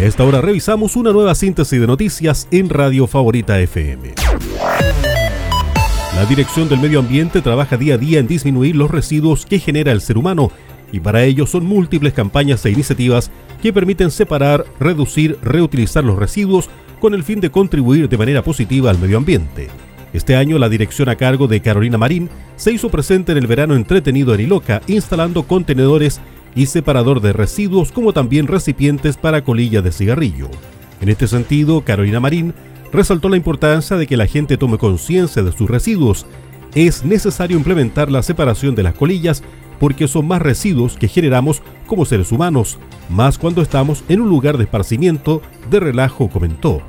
a esta hora revisamos una nueva síntesis de noticias en Radio Favorita FM. La Dirección del Medio Ambiente trabaja día a día en disminuir los residuos que genera el ser humano y para ello son múltiples campañas e iniciativas que permiten separar, reducir, reutilizar los residuos con el fin de contribuir de manera positiva al medio ambiente. Este año la dirección a cargo de Carolina Marín se hizo presente en el verano entretenido en Iloca, instalando contenedores y separador de residuos como también recipientes para colillas de cigarrillo. En este sentido, Carolina Marín resaltó la importancia de que la gente tome conciencia de sus residuos. Es necesario implementar la separación de las colillas porque son más residuos que generamos como seres humanos, más cuando estamos en un lugar de esparcimiento, de relajo, comentó.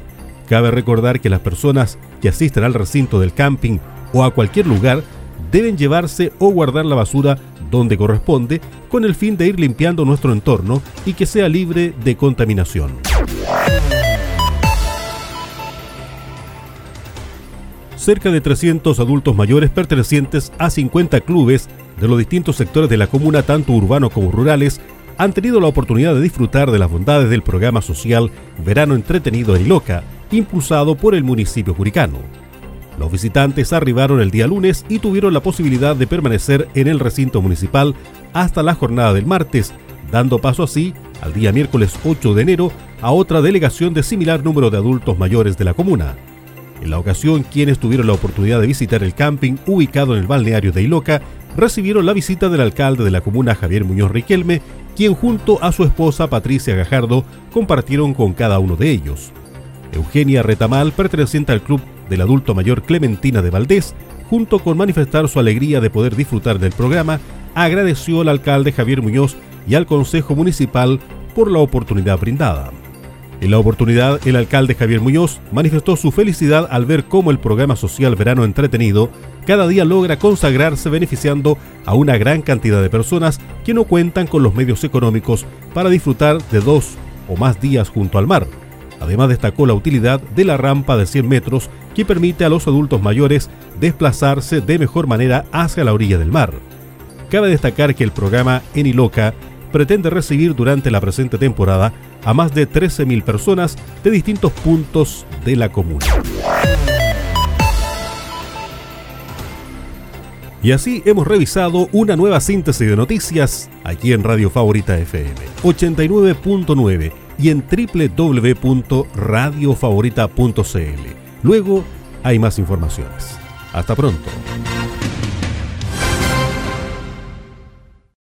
Cabe recordar que las personas que asisten al recinto del camping o a cualquier lugar deben llevarse o guardar la basura donde corresponde con el fin de ir limpiando nuestro entorno y que sea libre de contaminación. Cerca de 300 adultos mayores pertenecientes a 50 clubes de los distintos sectores de la comuna, tanto urbanos como rurales, han tenido la oportunidad de disfrutar de las bondades del programa social Verano Entretenido en Iloca, impulsado por el municipio juricano. Los visitantes arribaron el día lunes y tuvieron la posibilidad de permanecer en el recinto municipal hasta la jornada del martes, dando paso así, al día miércoles 8 de enero, a otra delegación de similar número de adultos mayores de la comuna. En la ocasión, quienes tuvieron la oportunidad de visitar el camping ubicado en el balneario de Iloca recibieron la visita del alcalde de la comuna Javier Muñoz Riquelme, quien junto a su esposa Patricia Gajardo compartieron con cada uno de ellos. Eugenia Retamal, perteneciente al club del adulto mayor Clementina de Valdés, junto con manifestar su alegría de poder disfrutar del programa, agradeció al alcalde Javier Muñoz y al Consejo Municipal por la oportunidad brindada. En la oportunidad, el alcalde Javier Muñoz manifestó su felicidad al ver cómo el programa social Verano Entretenido cada día logra consagrarse beneficiando a una gran cantidad de personas que no cuentan con los medios económicos para disfrutar de dos o más días junto al mar. Además destacó la utilidad de la rampa de 100 metros que permite a los adultos mayores desplazarse de mejor manera hacia la orilla del mar. Cabe destacar que el programa Eniloca pretende recibir durante la presente temporada a más de 13.000 personas de distintos puntos de la comuna. Y así hemos revisado una nueva síntesis de noticias aquí en Radio Favorita FM 89.9 y en www.radiofavorita.cl. Luego hay más informaciones. Hasta pronto.